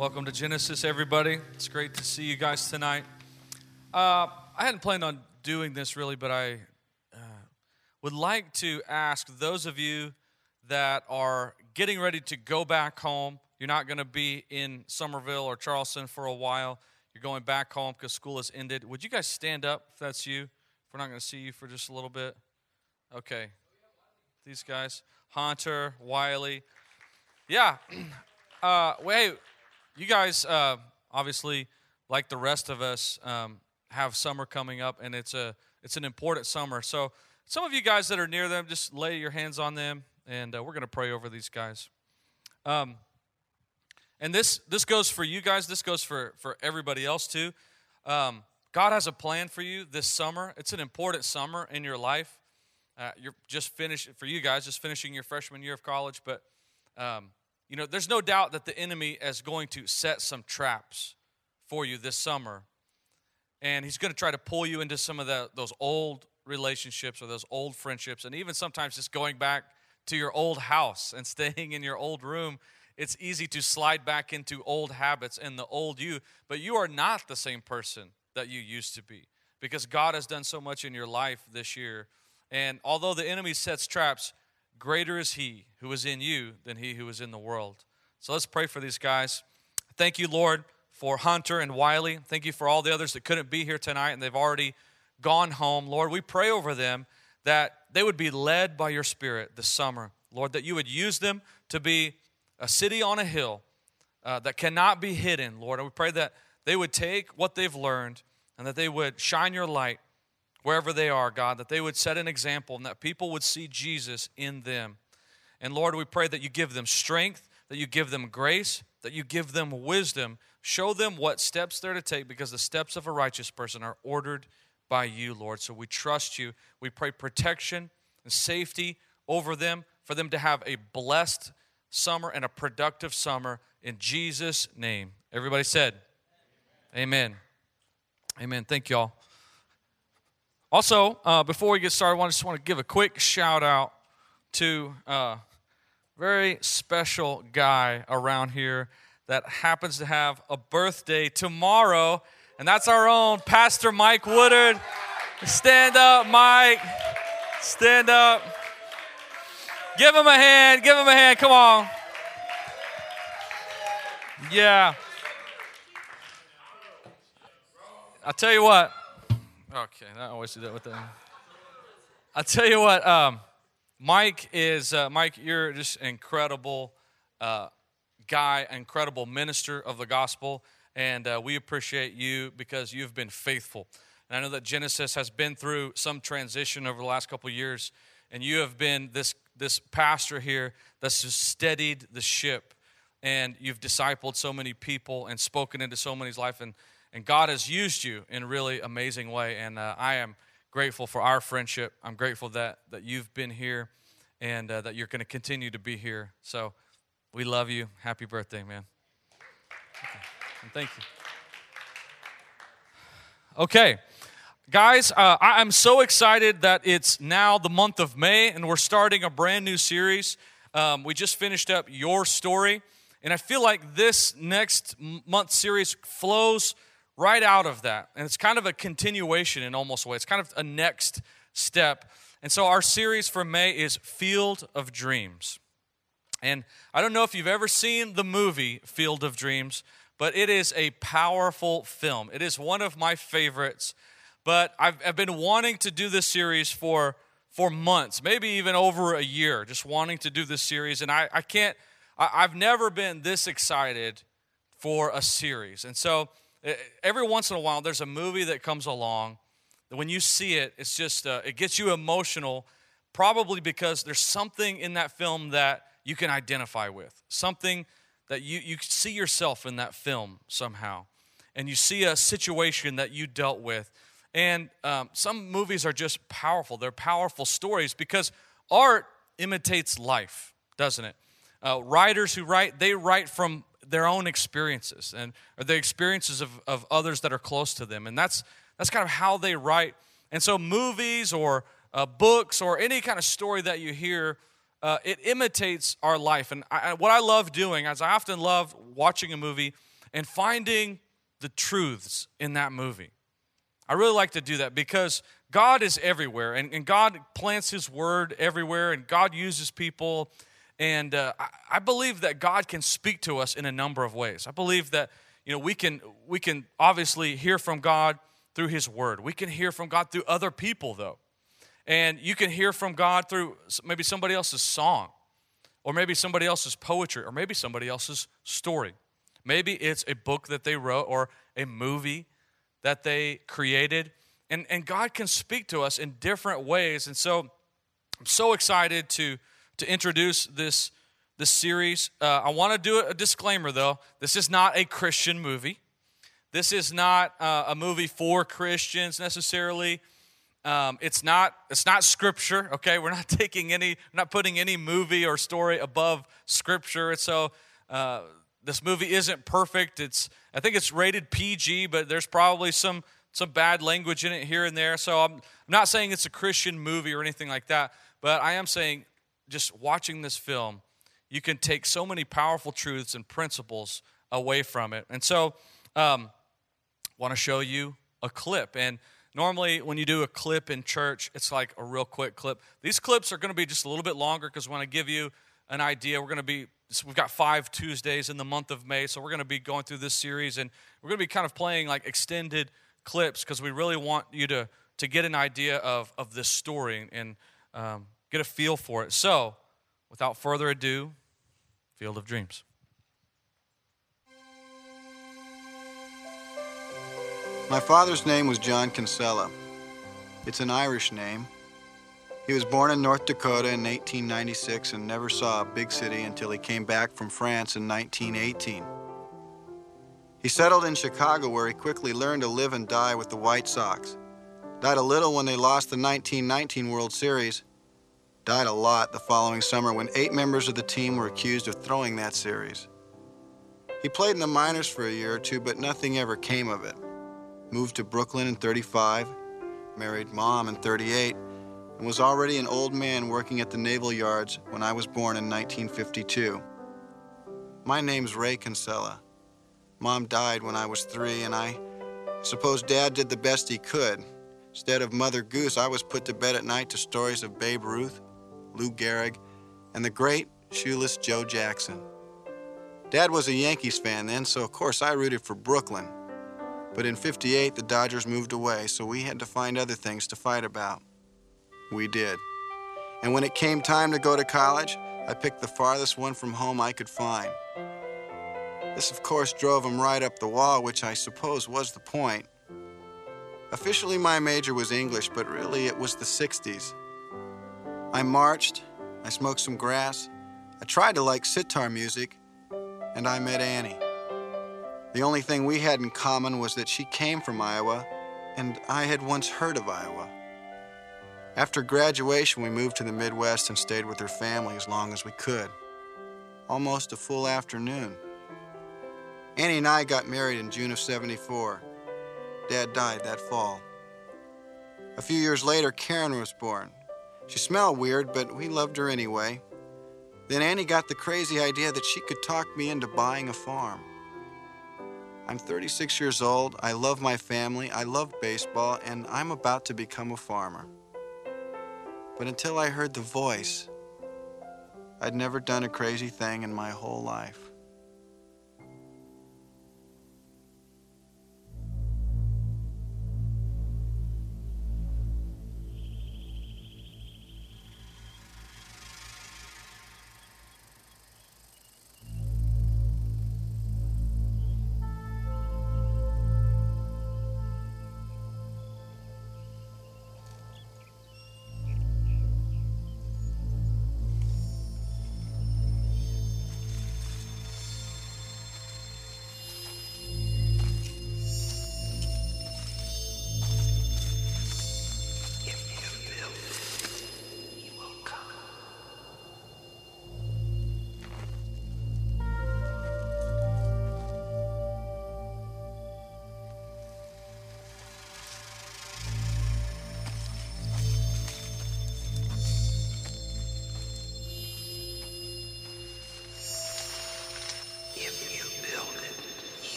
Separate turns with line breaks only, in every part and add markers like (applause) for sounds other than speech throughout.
Welcome to Genesis, everybody. It's great to see you guys tonight. Uh, I hadn't planned on doing this really, but I uh, would like to ask those of you that are getting ready to go back home. You're not going to be in Summerville or Charleston for a while. You're going back home because school has ended. Would you guys stand up if that's you? If we're not going to see you for just a little bit. Okay. These guys, Hunter, Wiley. Yeah. (clears throat) Uh, wait, you guys uh, obviously, like the rest of us, um, have summer coming up, and it's a it's an important summer. So some of you guys that are near them, just lay your hands on them, and uh, we're going to pray over these guys. Um, and this this goes for you guys. This goes for for everybody else too. Um, God has a plan for you this summer. It's an important summer in your life. Uh, you're just finished for you guys, just finishing your freshman year of college, but um, you know, there's no doubt that the enemy is going to set some traps for you this summer. And he's going to try to pull you into some of the, those old relationships or those old friendships, and even sometimes just going back to your old house and (laughs) staying in your old room. It's easy to slide back into old habits and the old you, but you are not the same person that you used to be because God has done so much in your life this year. And although the enemy sets traps, Greater is he who is in you than he who is in the world. So let's pray for these guys. Thank you, Lord, for Hunter and Wiley. Thank you for all the others that couldn't be here tonight and they've already gone home. Lord, we pray over them that they would be led by your Spirit this summer. Lord, that you would use them to be a city on a hill uh, that cannot be hidden, Lord. And we pray that they would take what they've learned and that they would shine your light wherever they are, God, that they would set an example and that people would see Jesus in them. And Lord, we pray that you give them strength, that you give them grace, that you give them wisdom. Show them what steps they're to take because the steps of a righteous person are ordered by you, Lord. So we trust you. We pray protection and safety over them, for them to have a blessed summer and a productive summer in Jesus' name. Everybody said, Amen. Amen. Thank y'all. Also, uh, before we get started, I just want to give a quick shout out to a very special guy around here that happens to have a birthday tomorrow, and that's our own Pastor Mike Woodard. Stand up, Mike. Stand up. Give him a hand. Give him a hand. Come on. Yeah. I'll tell you what. Okay, I always do that with them. I tell you what, um, Mike is uh, Mike. You're just incredible uh, guy, incredible minister of the gospel, and uh, we appreciate you because you've been faithful. And I know that Genesis has been through some transition over the last couple years, and you have been this this pastor here that's just steadied the ship, and you've discipled so many people and spoken into so many's life and and God has used you in a really amazing way. And uh, I am grateful for our friendship. I'm grateful that, that you've been here and uh, that you're going to continue to be here. So we love you. Happy birthday, man. Okay. And thank you. Okay. Guys, uh, I'm so excited that it's now the month of May and we're starting a brand new series. Um, we just finished up Your Story, and I feel like this next month series flows right out of that. And it's kind of a continuation in almost a way, it's kind of a next step. And so our series for May is Field of Dreams. And I don't know if you've ever seen the movie Field of Dreams, but it is a powerful film. It is one of my favorites. But I've, I've been wanting to do this series for, for months, maybe even over a year, just wanting to do this series. And I, I can't, I, I've never been this excited for a series. And so Every once in a while, there's a movie that comes along that when you see it, it's just, uh, it gets you emotional, probably because there's something in that film that you can identify with, something that you, you see yourself in that film somehow. And you see a situation that you dealt with. And um, some movies are just powerful. They're powerful stories because art imitates life, doesn't it? Uh, writers who write, they write from their own experiences and or the experiences of, of others that are close to them. And that's, that's kind of how they write. And so, movies or uh, books or any kind of story that you hear, uh, it imitates our life. And I, what I love doing is I often love watching a movie and finding the truths in that movie. I really like to do that because God is everywhere and, and God plants His word everywhere and God uses people. And uh, I, I believe that God can speak to us in a number of ways. I believe that you know we can we can obviously hear from God through His Word. We can hear from God through other people, though, and you can hear from God through maybe somebody else's song, or maybe somebody else's poetry, or maybe somebody else's story. Maybe it's a book that they wrote or a movie that they created. And, and God can speak to us in different ways. And so I'm so excited to, to introduce this, this series. Uh, I want to do a disclaimer though. This is not a Christian movie. This is not uh, a movie for Christians necessarily. Um, it's not it's not scripture okay we're not (laughs) taking any not putting any movie or story above scripture and so uh, this movie isn't perfect. It's I think it's rated PG, but there's probably some some bad language in it here and there. So I'm, I'm not saying it's a Christian movie or anything like that, but I am saying just watching this film, you can take so many powerful truths and principles away from it. And so, um, want to show you a clip. And normally, when you do a clip in church, it's like a real quick clip. These clips are going to be just a little bit longer because when I give you an idea, we're going to be so we've got five Tuesdays in the month of May, so we're going to be going through this series, and we're going to be kind of playing like extended clips because we really want you to to get an idea of of this story and um, get a feel for it. So, without further ado, Field of Dreams.
My father's name was John Kinsella. It's an Irish name, he was born in North Dakota in 1896 and never saw a big city until he came back from France in 1918. He settled in Chicago where he quickly learned to live and die with the White Sox. Died a little when they lost the 1919 World Series. Died a lot the following summer when eight members of the team were accused of throwing that series. He played in the minors for a year or two, but nothing ever came of it. Moved to Brooklyn in 35, married mom in 38, and was already an old man working at the naval yards when I was born in 1952. My name's Ray Kinsella. Mom died when I was three, and I suppose Dad did the best he could. Instead of Mother Goose, I was put to bed at night to stories of Babe Ruth, Lou Gehrig, and the great shoeless Joe Jackson. Dad was a Yankees fan then, so of course I rooted for Brooklyn. But in 58, the Dodgers moved away, so we had to find other things to fight about. We did. And when it came time to go to college, I picked the farthest one from home I could find. This, of course, drove him right up the wall, which I suppose was the point. Officially, my major was English, but really it was the 60s. I marched, I smoked some grass, I tried to like sitar music, and I met Annie. The only thing we had in common was that she came from Iowa, and I had once heard of Iowa. After graduation, we moved to the Midwest and stayed with her family as long as we could. Almost a full afternoon. Annie and I got married in June of 74. Dad died that fall. A few years later, Karen was born. She smelled weird, but we loved her anyway. Then Annie got the crazy idea that she could talk me into buying a farm. I'm 36 years old, I love my family, I love baseball, and I'm about to become a farmer. But until I heard the voice, I'd never done a crazy thing in my whole life.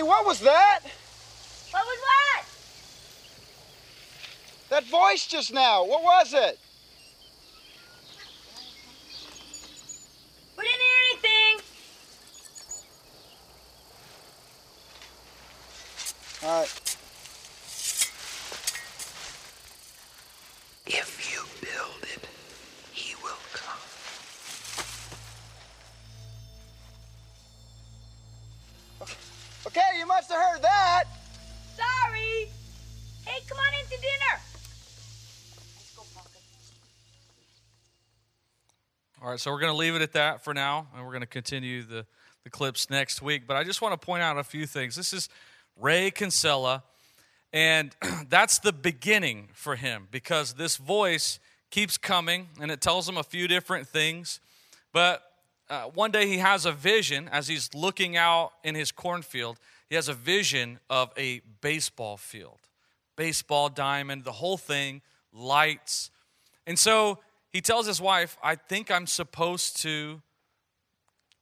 Annie, what was that?
What was what?
That voice just now. What was it?
We didn't hear anything.
All right.
If you build it, he will come.
Okay, you must have heard that.
Sorry. Hey, come on in to dinner. Let's go, Pumpkin.
All right, so we're going to leave it at that for now, and we're going to continue the, the clips next week. But I just want to point out a few things. This is Ray Kinsella, and (clears throat) that's the beginning for him because this voice keeps coming and it tells him a few different things. But uh, one day he has a vision as he's looking out in his cornfield. He has a vision of a baseball field, baseball diamond, the whole thing, lights. And so he tells his wife, I think I'm supposed to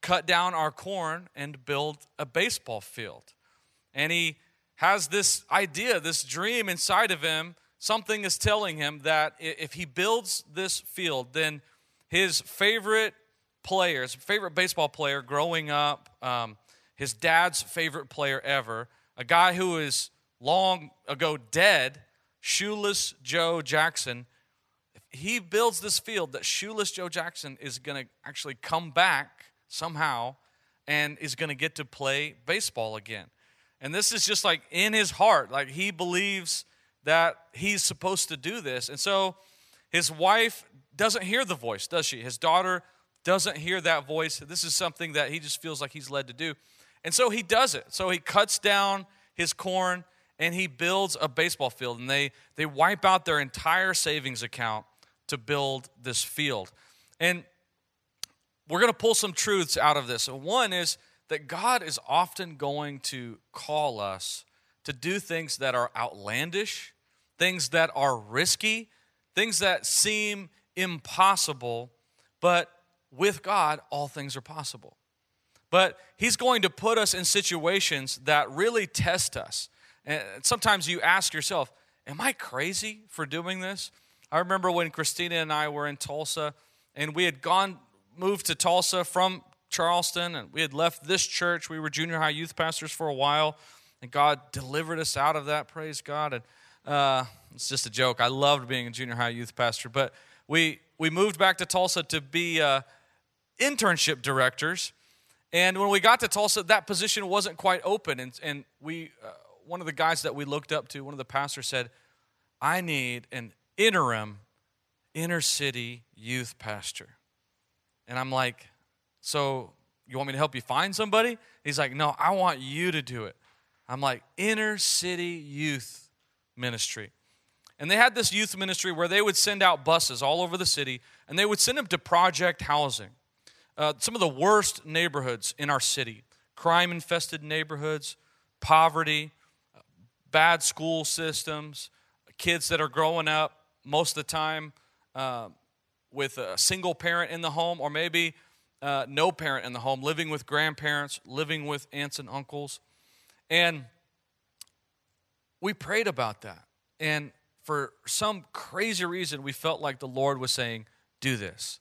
cut down our corn and build a baseball field. And he has this idea, this dream inside of him. Something is telling him that if he builds this field, then his favorite player, his favorite baseball player growing up, um, his dad's favorite player ever, a guy who is long ago dead, Shoeless Joe Jackson, he builds this field that Shoeless Joe Jackson is going to actually come back somehow and is going to get to play baseball again. And this is just like in his heart, like he believes that he's supposed to do this. And so his wife doesn't hear the voice, does she? His daughter doesn't hear that voice. This is something that he just feels like he's led to do. And so he does it. So he cuts down his corn and he builds a baseball field. And they, they wipe out their entire savings account to build this field. And we're going to pull some truths out of this. One is that God is often going to call us to do things that are outlandish, things that are risky, things that seem impossible, but with God, all things are possible. But He's going to put us in situations that really test us. And sometimes you ask yourself, Am I crazy for doing this? I remember when Christina and I were in Tulsa, and we had gone, moved to Tulsa from Charleston, and we had left this church. We were junior high youth pastors for a while, and God delivered us out of that. Praise God! And uh, it's just a joke. I loved being a junior high youth pastor, but we we moved back to Tulsa to be uh, internship directors. And when we got to Tulsa, that position wasn't quite open, and and we uh, one of the guys that we looked up to, one of the pastors said, "I need an interim inner city youth pastor," and I'm like, "So you want me to help you find somebody?" He's like, "No, I want you to do it." I'm like, "Inner city youth ministry." And they had this youth ministry where they would send out buses all over the city and they would send them to project housing. Uh, some of the worst neighborhoods in our city crime infested neighborhoods, poverty, bad school systems, kids that are growing up most of the time uh, with a single parent in the home or maybe uh, no parent in the home, living with grandparents, living with aunts and uncles. And we prayed about that. And for some crazy reason, we felt like the Lord was saying, do this.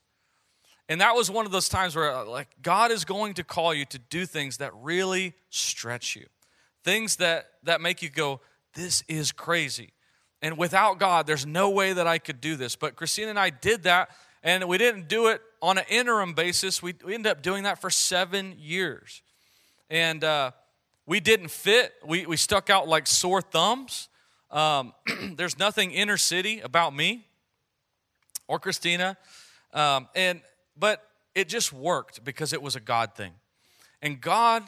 And that was one of those times where, uh, like, God is going to call you to do things that really stretch you, things that, that make you go, this is crazy. And without God, there's no way that I could do this. But Christina and I did that, and we didn't do it on an interim basis. We, we ended up doing that for seven years. And uh, we didn't fit, we, we stuck out like sore thumbs. Um, (clears throat) there's nothing inner city about me or Christina. Um, and but it just worked because it was a God thing. And God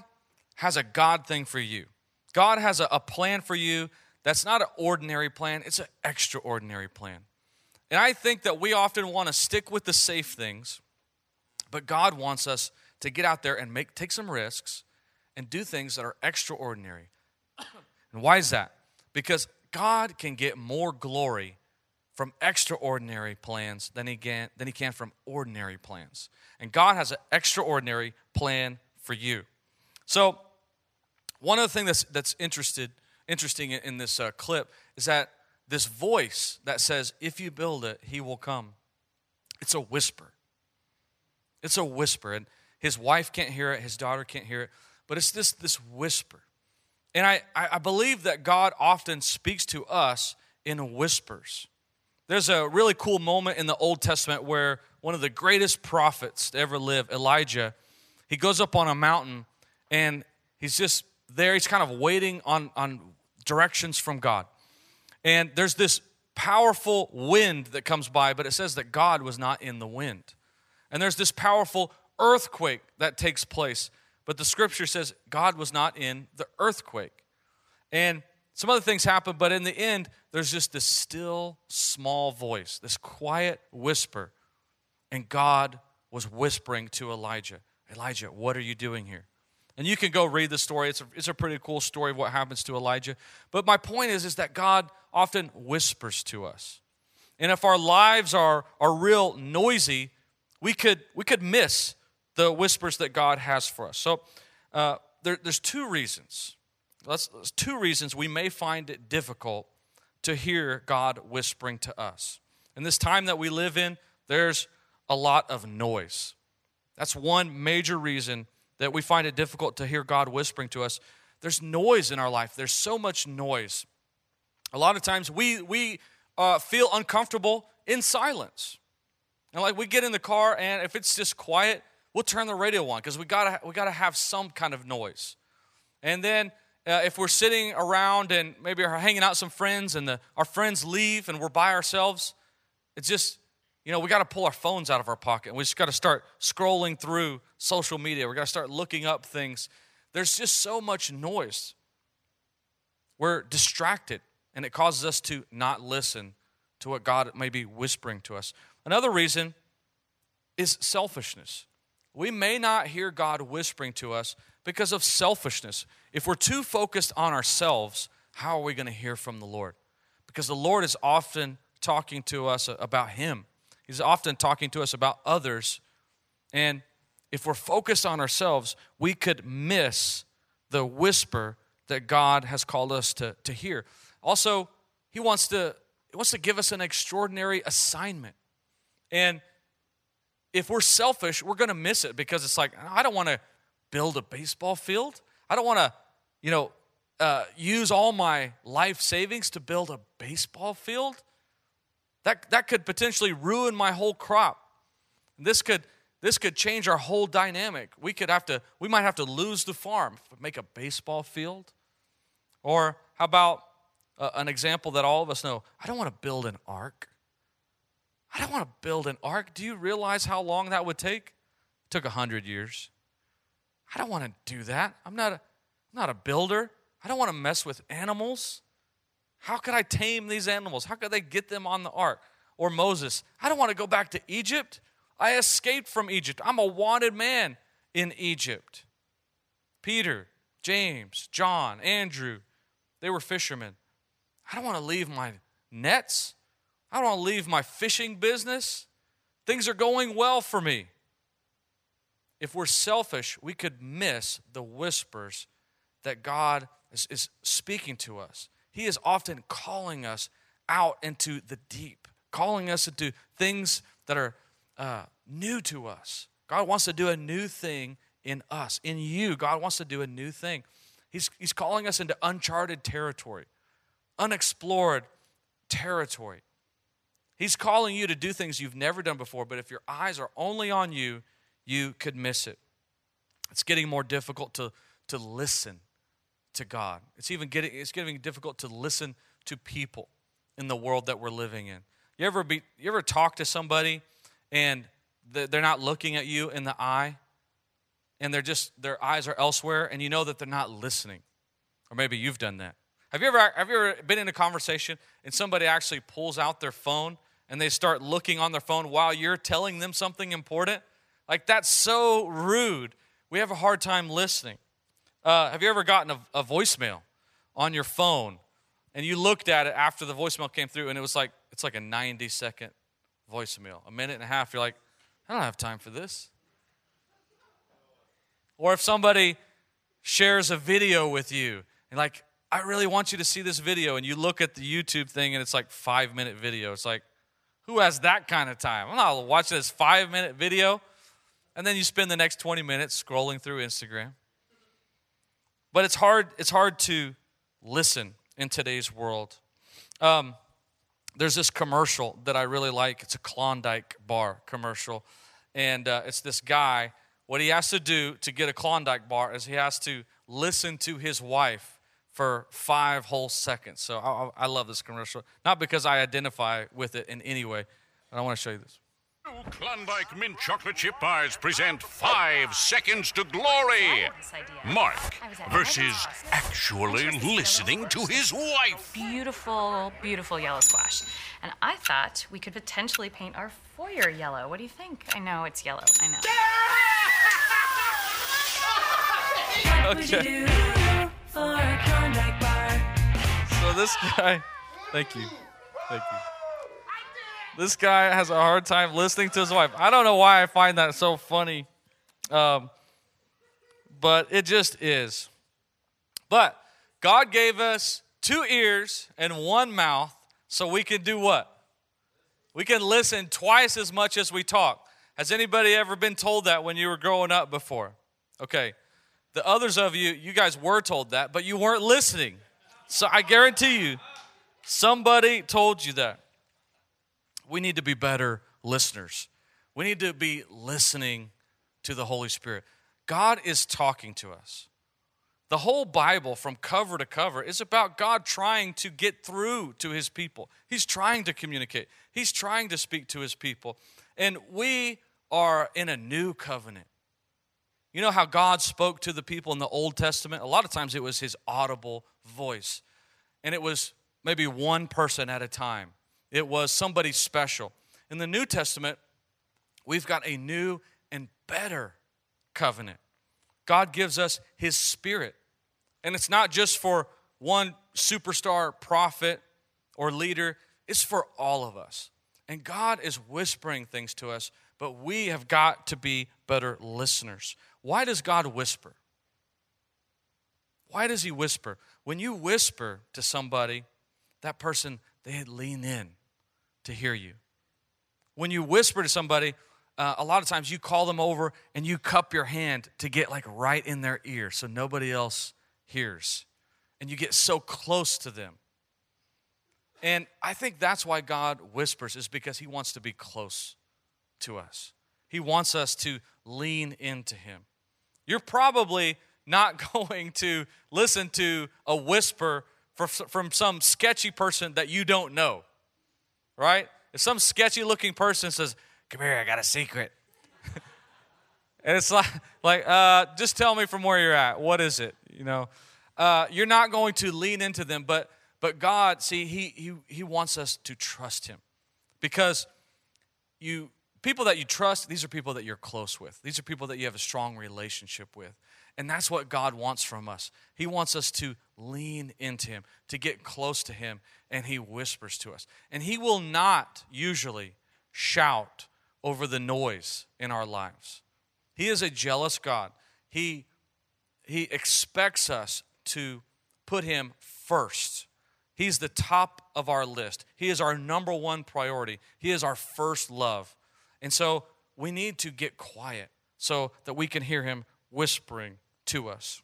has a God thing for you. God has a, a plan for you that's not an ordinary plan, it's an extraordinary plan. And I think that we often want to stick with the safe things, but God wants us to get out there and make take some risks and do things that are extraordinary. (coughs) and why is that? Because God can get more glory from extraordinary plans than he can than he can from ordinary plans. And God has an extraordinary plan for you. So one of the things that's, that's interested, interesting in, this uh, clip is that this voice that says, If you build it, he will come. It's a whisper. It's a whisper. And his wife can't hear it, his daughter can't hear it, but it's this, this whisper. And I, I believe that God often speaks to us in whispers. There's a really cool moment in the Old Testament where one of the greatest prophets to ever live, Elijah, he goes up on a mountain and he's just there. He's kind of waiting on, on directions from God. And there's this powerful wind that comes by, but it says that God was not in the wind. And there's this powerful earthquake that takes place, but the scripture says God was not in the earthquake. And some other things happen, but in the end, there's just this still small voice, this quiet whisper. And God was whispering to Elijah, Elijah, what are you doing here? And you can go read the story. It's a, it's a pretty cool story of what happens to Elijah. But my point is, is that God often whispers to us. And if our lives are, are real noisy, we could, we could miss the whispers that God has for us. So uh, there, there's two reasons. Let's, two reasons we may find it difficult to hear God whispering to us. In this time that we live in, there's a lot of noise. That's one major reason that we find it difficult to hear God whispering to us. There's noise in our life, there's so much noise. A lot of times we, we uh, feel uncomfortable in silence. And like we get in the car, and if it's just quiet, we'll turn the radio on because we gotta we gotta have some kind of noise. And then uh, if we're sitting around and maybe we're hanging out some friends, and the, our friends leave and we're by ourselves, it's just you know, we got to pull our phones out of our pocket. We just got to start scrolling through social media. We got to start looking up things. There's just so much noise. We're distracted, and it causes us to not listen to what God may be whispering to us. Another reason is selfishness. We may not hear God whispering to us because of selfishness. If we're too focused on ourselves, how are we going to hear from the Lord? Because the Lord is often talking to us about Him. He's often talking to us about others. And if we're focused on ourselves, we could miss the whisper that God has called us to, to hear. Also, He wants to, he wants to give us an extraordinary assignment. And if we're selfish, we're going to miss it because it's like, I don't want to build a baseball field. I don't want to, you know, uh, use all my life savings to build a baseball field. That, that could potentially ruin my whole crop. This could, this could change our whole dynamic. We could have to, we might have to lose the farm, make a baseball field. Or how about uh, an example that all of us know? I don't want to build an ark. I don't want to build an ark. Do you realize how long that would take? It took a hundred years. I don't want to do that. I'm not a, I'm not a builder. I don't want to mess with animals. How could I tame these animals? How could they get them on the ark? Or Moses, I don't want to go back to Egypt. I escaped from Egypt. I'm a wanted man in Egypt. Peter, James, John, Andrew, they were fishermen. I don't want to leave my nets. I don't want to leave my fishing business. Things are going well for me. If we're selfish, we could miss the whispers that God is, is speaking to us. He is often calling us out into the deep, calling us into things that are uh, new to us. God wants to do a new thing in us, in you. God wants to do a new thing. He's, he's calling us into uncharted territory, unexplored territory. He's calling you to do things you've never done before, but if your eyes are only on you, you could miss it. It's getting more difficult to, to listen to God. It's even getting it's getting difficult to listen to people in the world that we're living in. You ever be you ever talk to somebody and they're not looking at you in the eye and they're just their eyes are elsewhere and you know that they're not listening. Or maybe you've done that. Have you ever have you ever been in a conversation and somebody actually pulls out their phone and they start looking on their phone while you're telling them something important? Like that's so rude. We have a hard time listening. Uh, have you ever gotten a, a voicemail on your phone and you looked at it after the voicemail came through and it was like it's like a 90 second voicemail a minute and a half you're like i don't have time for this or if somebody shares a video with you and like I really want you to see this video and you look at the YouTube thing and it's like 5 minute video. It's like who has that kind of time? I'm not watching this 5 minute video and then you spend the next 20 minutes scrolling through Instagram. But it's hard it's hard to listen in today's world. Um, there's this commercial that I really like. It's a Klondike bar commercial. And uh, it's this guy. What he has to do to get a Klondike bar is he has to listen to his wife for five whole seconds. So I, I love this commercial. Not because I identify with it in any way, but I want to show you this.
New Klondike mint chocolate chip bars present Five Seconds to Glory. Mark versus actually listening to his wife.
Beautiful, beautiful yellow squash. And I thought we could potentially paint our foyer yellow. What do you think? I know it's yellow. I know. (laughs)
Okay. So this guy, thank you, thank you. This guy has a hard time listening to his wife. I don't know why I find that so funny, um, but it just is. But God gave us two ears and one mouth so we can do what? We can listen twice as much as we talk. Has anybody ever been told that when you were growing up before? Okay. The others of you, you guys were told that, but you weren't listening. So I guarantee you, somebody told you that. We need to be better listeners. We need to be listening to the Holy Spirit. God is talking to us. The whole Bible, from cover to cover, is about God trying to get through to his people. He's trying to communicate, he's trying to speak to his people. And we are in a new covenant. You know how God spoke to the people in the Old Testament? A lot of times it was his audible voice, and it was maybe one person at a time, it was somebody special. In the New Testament, we've got a new and better covenant. God gives us his spirit. And it's not just for one superstar prophet or leader, it's for all of us. And God is whispering things to us, but we have got to be better listeners. Why does God whisper? Why does he whisper? When you whisper to somebody, that person, they lean in to hear you. When you whisper to somebody, uh, a lot of times you call them over and you cup your hand to get like right in their ear so nobody else hears. And you get so close to them. And I think that's why God whispers, is because He wants to be close to us. He wants us to lean into Him. You're probably not (laughs) going to listen to a whisper from some sketchy person that you don't know, right? If some sketchy looking person says, Come here, I got a secret. (laughs) and it's like, like uh, just tell me from where you're at. What is it? You know, uh, you're not going to lean into them, but but God, see, he he he wants us to trust Him, because you people that you trust, these are people that you're close with. These are people that you have a strong relationship with. And that's what God wants from us. He wants us to lean into Him, to get close to Him, and He whispers to us. And He will not usually shout over the noise in our lives. He is a jealous God. He, he expects us to put Him first. He's the top of our list. He is our number one priority. He is our first love. And so we need to get quiet so that we can hear Him whispering to us.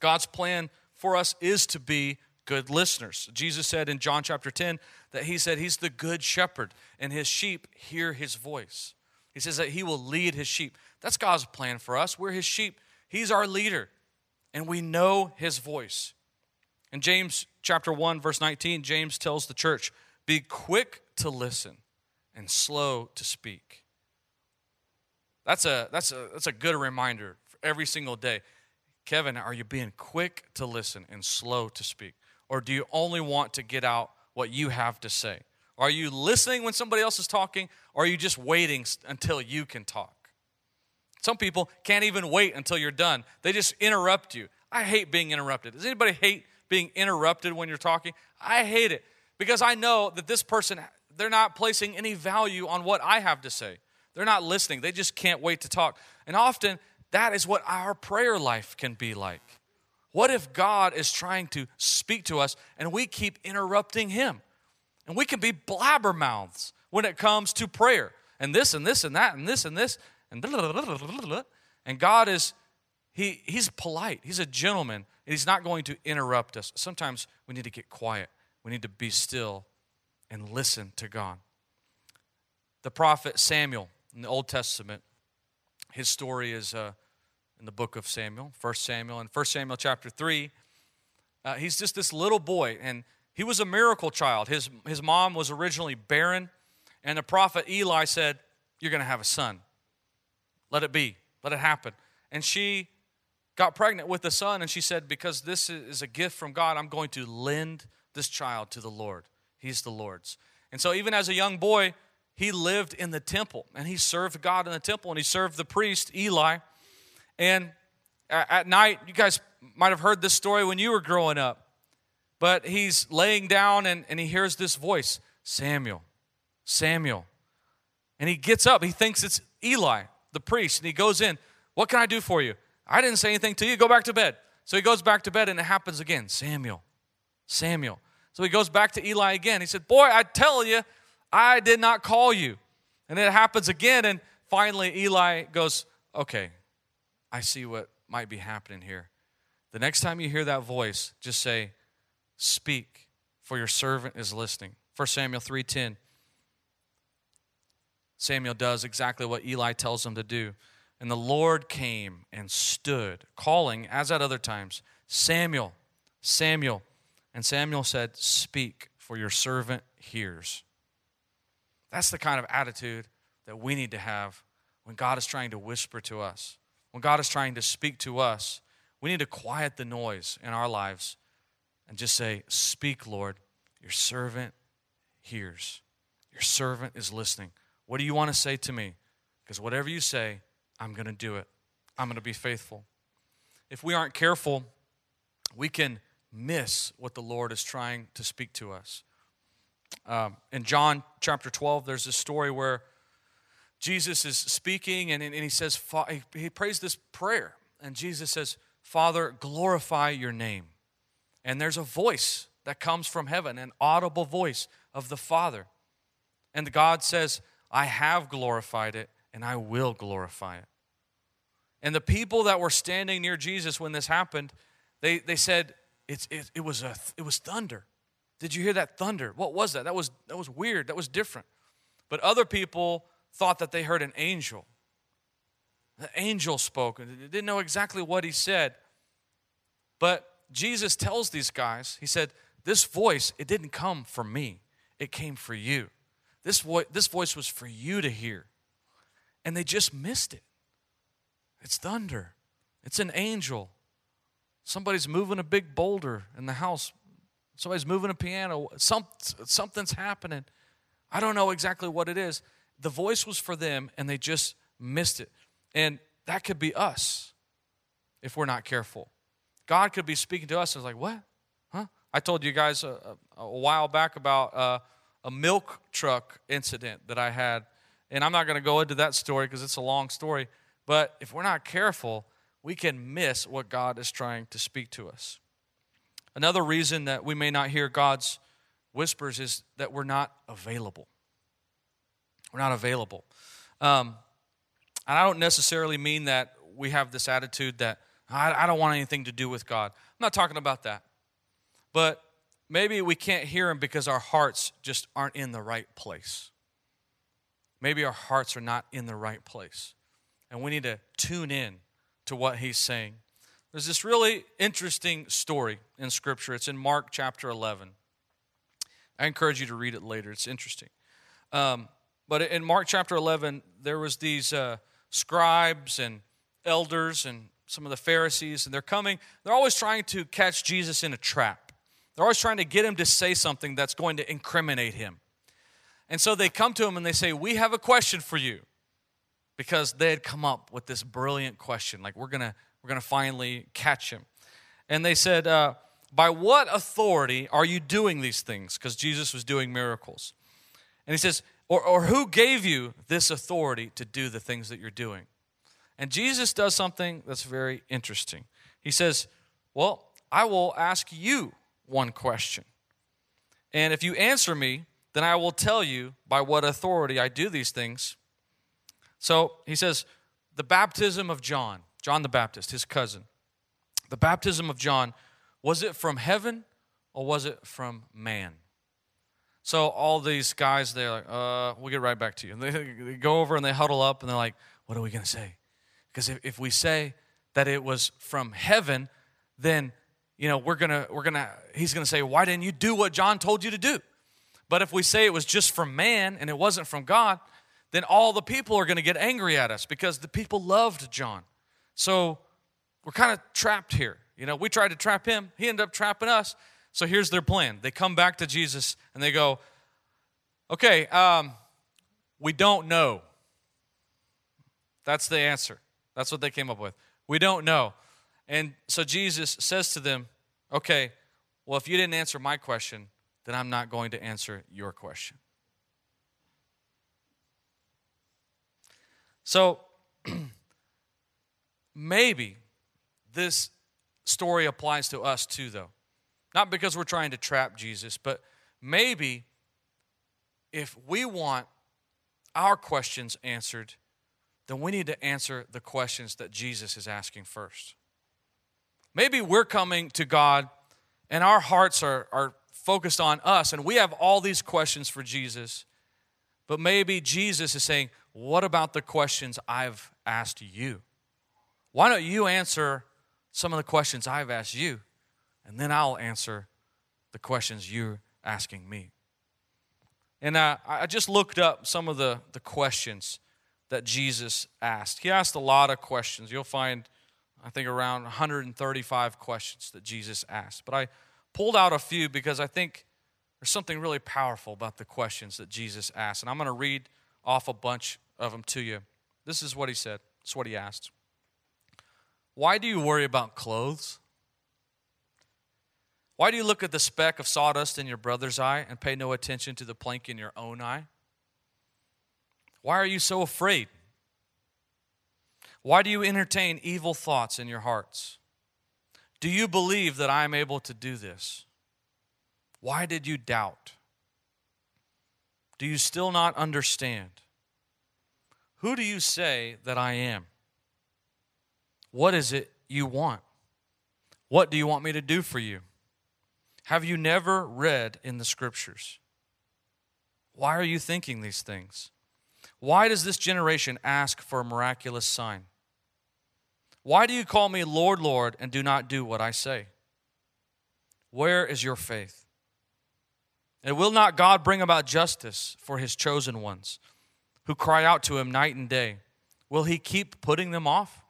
God's plan for us is to be good listeners. Jesus said in John chapter 10 that he said he's the good shepherd and his sheep hear his voice. He says that he will lead his sheep. That's God's plan for us. We're his sheep. He's our leader and we know his voice. In James chapter 1 verse 19, James tells the church, "Be quick to listen and slow to speak." That's a that's a that's a good reminder every single day. Kevin, are you being quick to listen and slow to speak? Or do you only want to get out what you have to say? Are you listening when somebody else is talking, or are you just waiting until you can talk? Some people can't even wait until you're done. They just interrupt you. I hate being interrupted. Does anybody hate being interrupted when you're talking? I hate it because I know that this person, they're not placing any value on what I have to say. They're not listening. They just can't wait to talk. And often, that is what our prayer life can be like. What if God is trying to speak to us and we keep interrupting Him? And we can be blabbermouths when it comes to prayer. And this and this and that and this and this and and God is he he's polite. He's a gentleman. And he's not going to interrupt us. Sometimes we need to get quiet. We need to be still and listen to God. The prophet Samuel in the Old Testament, his story is uh, in the book of Samuel, 1 Samuel. In 1 Samuel chapter 3, uh, he's just this little boy, and he was a miracle child. His, his mom was originally barren, and the prophet Eli said, You're going to have a son. Let it be, let it happen. And she got pregnant with a son, and she said, Because this is a gift from God, I'm going to lend this child to the Lord. He's the Lord's. And so, even as a young boy, he lived in the temple and he served God in the temple and he served the priest, Eli. And at night, you guys might have heard this story when you were growing up, but he's laying down and, and he hears this voice Samuel, Samuel. And he gets up. He thinks it's Eli, the priest, and he goes in. What can I do for you? I didn't say anything to you. Go back to bed. So he goes back to bed and it happens again Samuel, Samuel. So he goes back to Eli again. He said, Boy, I tell you, I did not call you. And it happens again. And finally, Eli goes, Okay, I see what might be happening here. The next time you hear that voice, just say, Speak, for your servant is listening. 1 Samuel 3:10. Samuel does exactly what Eli tells him to do. And the Lord came and stood, calling, as at other times, Samuel, Samuel. And Samuel said, Speak, for your servant hears. That's the kind of attitude that we need to have when God is trying to whisper to us when God is trying to speak to us, we need to quiet the noise in our lives and just say, Speak, Lord. Your servant hears. Your servant is listening. What do you want to say to me? Because whatever you say, I'm going to do it. I'm going to be faithful. If we aren't careful, we can miss what the Lord is trying to speak to us. Um, in John chapter 12, there's a story where Jesus is speaking and, and he says, he prays this prayer. And Jesus says, Father, glorify your name. And there's a voice that comes from heaven, an audible voice of the Father. And God says, I have glorified it and I will glorify it. And the people that were standing near Jesus when this happened, they, they said, it's, it, it, was a, it was thunder. Did you hear that thunder? What was that? That was, that was weird. That was different. But other people thought that they heard an angel. The angel spoke, and they didn't know exactly what he said. But Jesus tells these guys, He said, This voice, it didn't come from me, it came for you. This, vo- this voice was for you to hear. And they just missed it. It's thunder, it's an angel. Somebody's moving a big boulder in the house. Somebody's moving a piano. Some, something's happening. I don't know exactly what it is the voice was for them and they just missed it. And that could be us if we're not careful. God could be speaking to us and it's like, what? Huh? I told you guys a, a, while back about uh, a milk truck incident that I had. And I'm not going to go into that story because it's a long story. But if we're not careful, we can miss what God is trying to speak to us. Another reason that we may not hear God's whispers is that we're not available. We're not available. Um, and I don't necessarily mean that we have this attitude that I, I don't want anything to do with God. I'm not talking about that. But maybe we can't hear Him because our hearts just aren't in the right place. Maybe our hearts are not in the right place. And we need to tune in to what He's saying. There's this really interesting story in Scripture. It's in Mark chapter 11. I encourage you to read it later. It's interesting. Um, but in Mark chapter 11, there was these uh, scribes and elders and some of the Pharisees, and they're coming. They're always trying to catch Jesus in a trap. They're always trying to get him to say something that's going to incriminate him. And so they come to him and they say, We have a question for you. Because they had come up with this brilliant question, like, we're going to we're gonna finally catch him. And they said, uh, By what authority are you doing these things? Because Jesus was doing miracles. And he says, or, or who gave you this authority to do the things that you're doing? And Jesus does something that's very interesting. He says, Well, I will ask you one question. And if you answer me, then I will tell you by what authority I do these things. So he says, The baptism of John, John the Baptist, his cousin, the baptism of John, was it from heaven or was it from man? So all these guys, they're like, uh, we'll get right back to you. And they, they go over and they huddle up and they're like, what are we going to say? Because if, if we say that it was from heaven, then, you know, we're going to, we're going to, he's going to say, why didn't you do what John told you to do? But if we say it was just from man and it wasn't from God, then all the people are going to get angry at us because the people loved John. So we're kind of trapped here. You know, we tried to trap him, he ended up trapping us. So here's their plan. They come back to Jesus and they go, okay, um, we don't know. That's the answer. That's what they came up with. We don't know. And so Jesus says to them, okay, well, if you didn't answer my question, then I'm not going to answer your question. So (clears throat) maybe this story applies to us too, though. Not because we're trying to trap Jesus, but maybe if we want our questions answered, then we need to answer the questions that Jesus is asking first. Maybe we're coming to God and our hearts are, are focused on us and we have all these questions for Jesus, but maybe Jesus is saying, What about the questions I've asked you? Why don't you answer some of the questions I've asked you? And then I'll answer the questions you're asking me. And uh, I just looked up some of the, the questions that Jesus asked. He asked a lot of questions. You'll find, I think, around 135 questions that Jesus asked. But I pulled out a few because I think there's something really powerful about the questions that Jesus asked. And I'm going to read off a bunch of them to you. This is what he said. This is what he asked. Why do you worry about clothes? Why do you look at the speck of sawdust in your brother's eye and pay no attention to the plank in your own eye? Why are you so afraid? Why do you entertain evil thoughts in your hearts? Do you believe that I am able to do this? Why did you doubt? Do you still not understand? Who do you say that I am? What is it you want? What do you want me to do for you? Have you never read in the scriptures? Why are you thinking these things? Why does this generation ask for a miraculous sign? Why do you call me Lord, Lord, and do not do what I say? Where is your faith? And will not God bring about justice for his chosen ones who cry out to him night and day? Will he keep putting them off?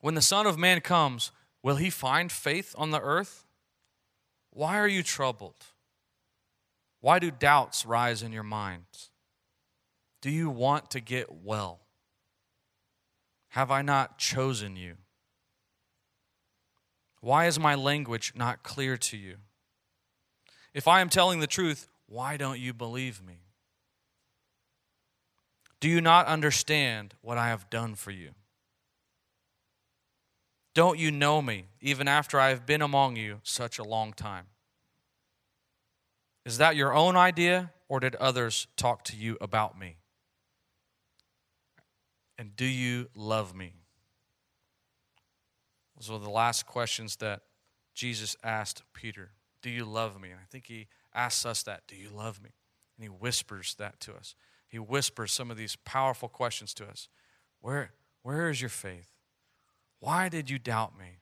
When the Son of Man comes, Will he find faith on the earth? Why are you troubled? Why do doubts rise in your minds? Do you want to get well? Have I not chosen you? Why is my language not clear to you? If I am telling the truth, why don't you believe me? Do you not understand what I have done for you? Don't you know me, even after I have been among you such a long time? Is that your own idea, or did others talk to you about me? And do you love me? Those were the last questions that Jesus asked Peter. Do you love me? And I think he asks us that. Do you love me? And he whispers that to us. He whispers some of these powerful questions to us. Where, where is your faith? Why did you doubt me?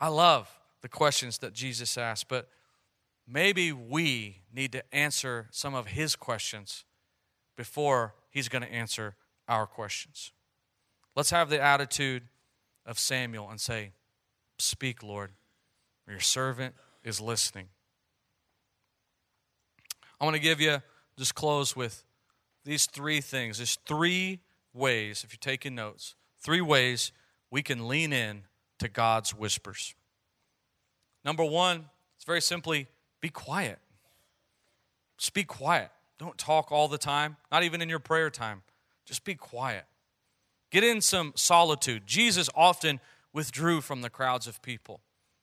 I love the questions that Jesus asked, but maybe we need to answer some of his questions before he's going to answer our questions. Let's have the attitude of Samuel and say, Speak, Lord, your servant is listening. I want to give you, just close with these three things. There's three ways, if you're taking notes, three ways we can lean in to God's whispers. Number one, it's very simply be quiet. Just be quiet. Don't talk all the time, not even in your prayer time. Just be quiet. Get in some solitude. Jesus often withdrew from the crowds of people,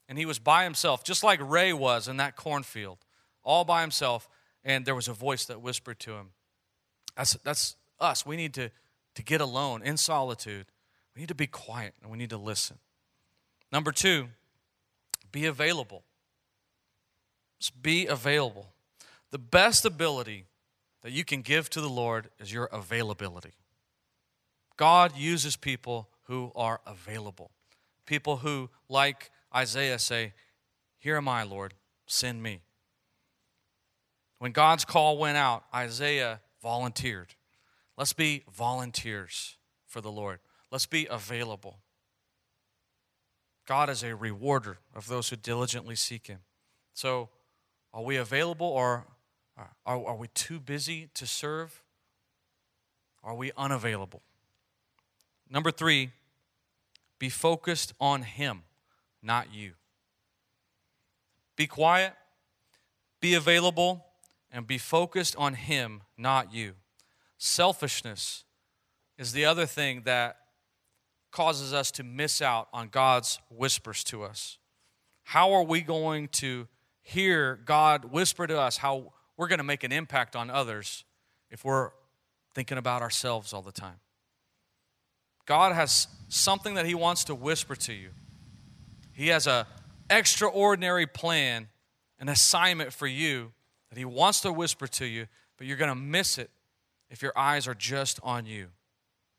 and he was by himself, just like Ray was in that cornfield, all by himself, and there was a voice that whispered to him. That's, that's us. We need to, to get alone in solitude. We need to be quiet and we need to listen. Number two, be available. Just be available. The best ability that you can give to the Lord is your availability. God uses people who are available. People who, like Isaiah, say, Here am I, Lord, send me. When God's call went out, Isaiah volunteered. Let's be volunteers for the Lord. Let's be available. God is a rewarder of those who diligently seek Him. So, are we available or uh, are, are we too busy to serve? Are we unavailable? Number three, be focused on Him, not you. Be quiet, be available, and be focused on Him, not you. Selfishness is the other thing that causes us to miss out on God's whispers to us. How are we going to hear God whisper to us how we're going to make an impact on others if we're thinking about ourselves all the time? God has something that He wants to whisper to you. He has an extraordinary plan, an assignment for you that He wants to whisper to you, but you're going to miss it if your eyes are just on you.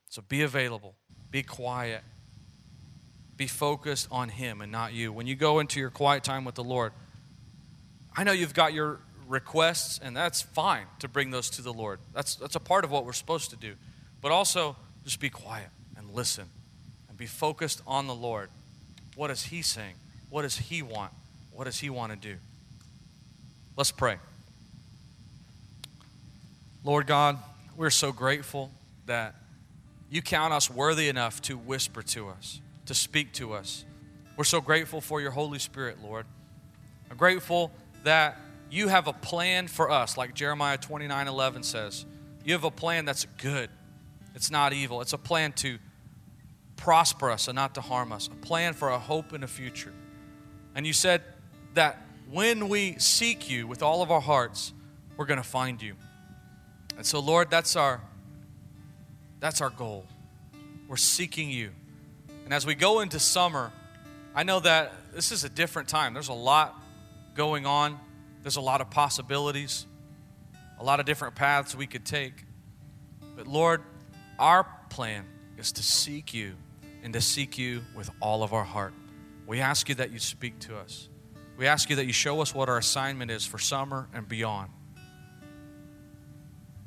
So be available, be quiet, be focused on Him and not you. When you go into your quiet time with the Lord, I know you've got your requests, and that's fine to bring those to the Lord. That's, that's a part of what we're supposed to do. But also, just be quiet and listen and be focused on the Lord. What is He saying? What does He want? What does He want to do? Let's pray. Lord God, we're so grateful that you count us worthy enough to whisper to us, to speak to us. We're so grateful for your Holy Spirit, Lord. I'm grateful that you have a plan for us, like Jeremiah 29 11 says. You have a plan that's good, it's not evil. It's a plan to prosper us and not to harm us, a plan for a hope and a future. And you said that when we seek you with all of our hearts, we're going to find you. And so, Lord, that's our that's our goal. We're seeking you. And as we go into summer, I know that this is a different time. There's a lot going on. There's a lot of possibilities, a lot of different paths we could take. But Lord, our plan is to seek you and to seek you with all of our heart. We ask you that you speak to us. We ask you that you show us what our assignment is for summer and beyond.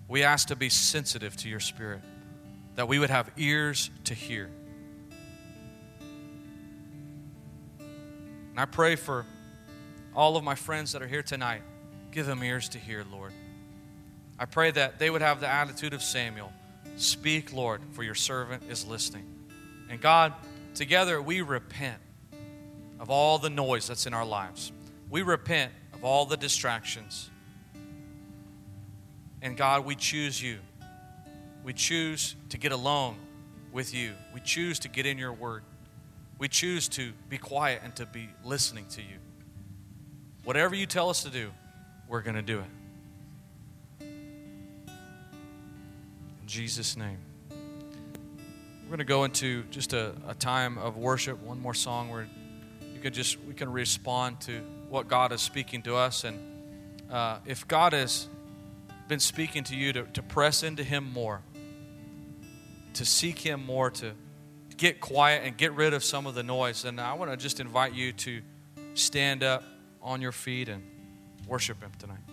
We ask to be sensitive to your spirit, that we would have ears to hear. And I pray for all of my friends that are here tonight. Give them ears to hear, Lord. I pray that they would have the attitude of Samuel Speak, Lord, for your servant is listening. And God, together we repent of all the noise that's in our lives. We repent of all the distractions. And God, we choose you. We choose to get alone with you. We choose to get in your word. We choose to be quiet and to be listening to you. Whatever you tell us to do, we're going to do it. In Jesus' name. We're going to go into just a, a time of worship, one more song where you can just, we can respond to what God is speaking to us. And uh, if God has been speaking to you to, to press into Him more, to seek Him more, to get quiet and get rid of some of the noise, then I want to just invite you to stand up on your feet and worship Him tonight.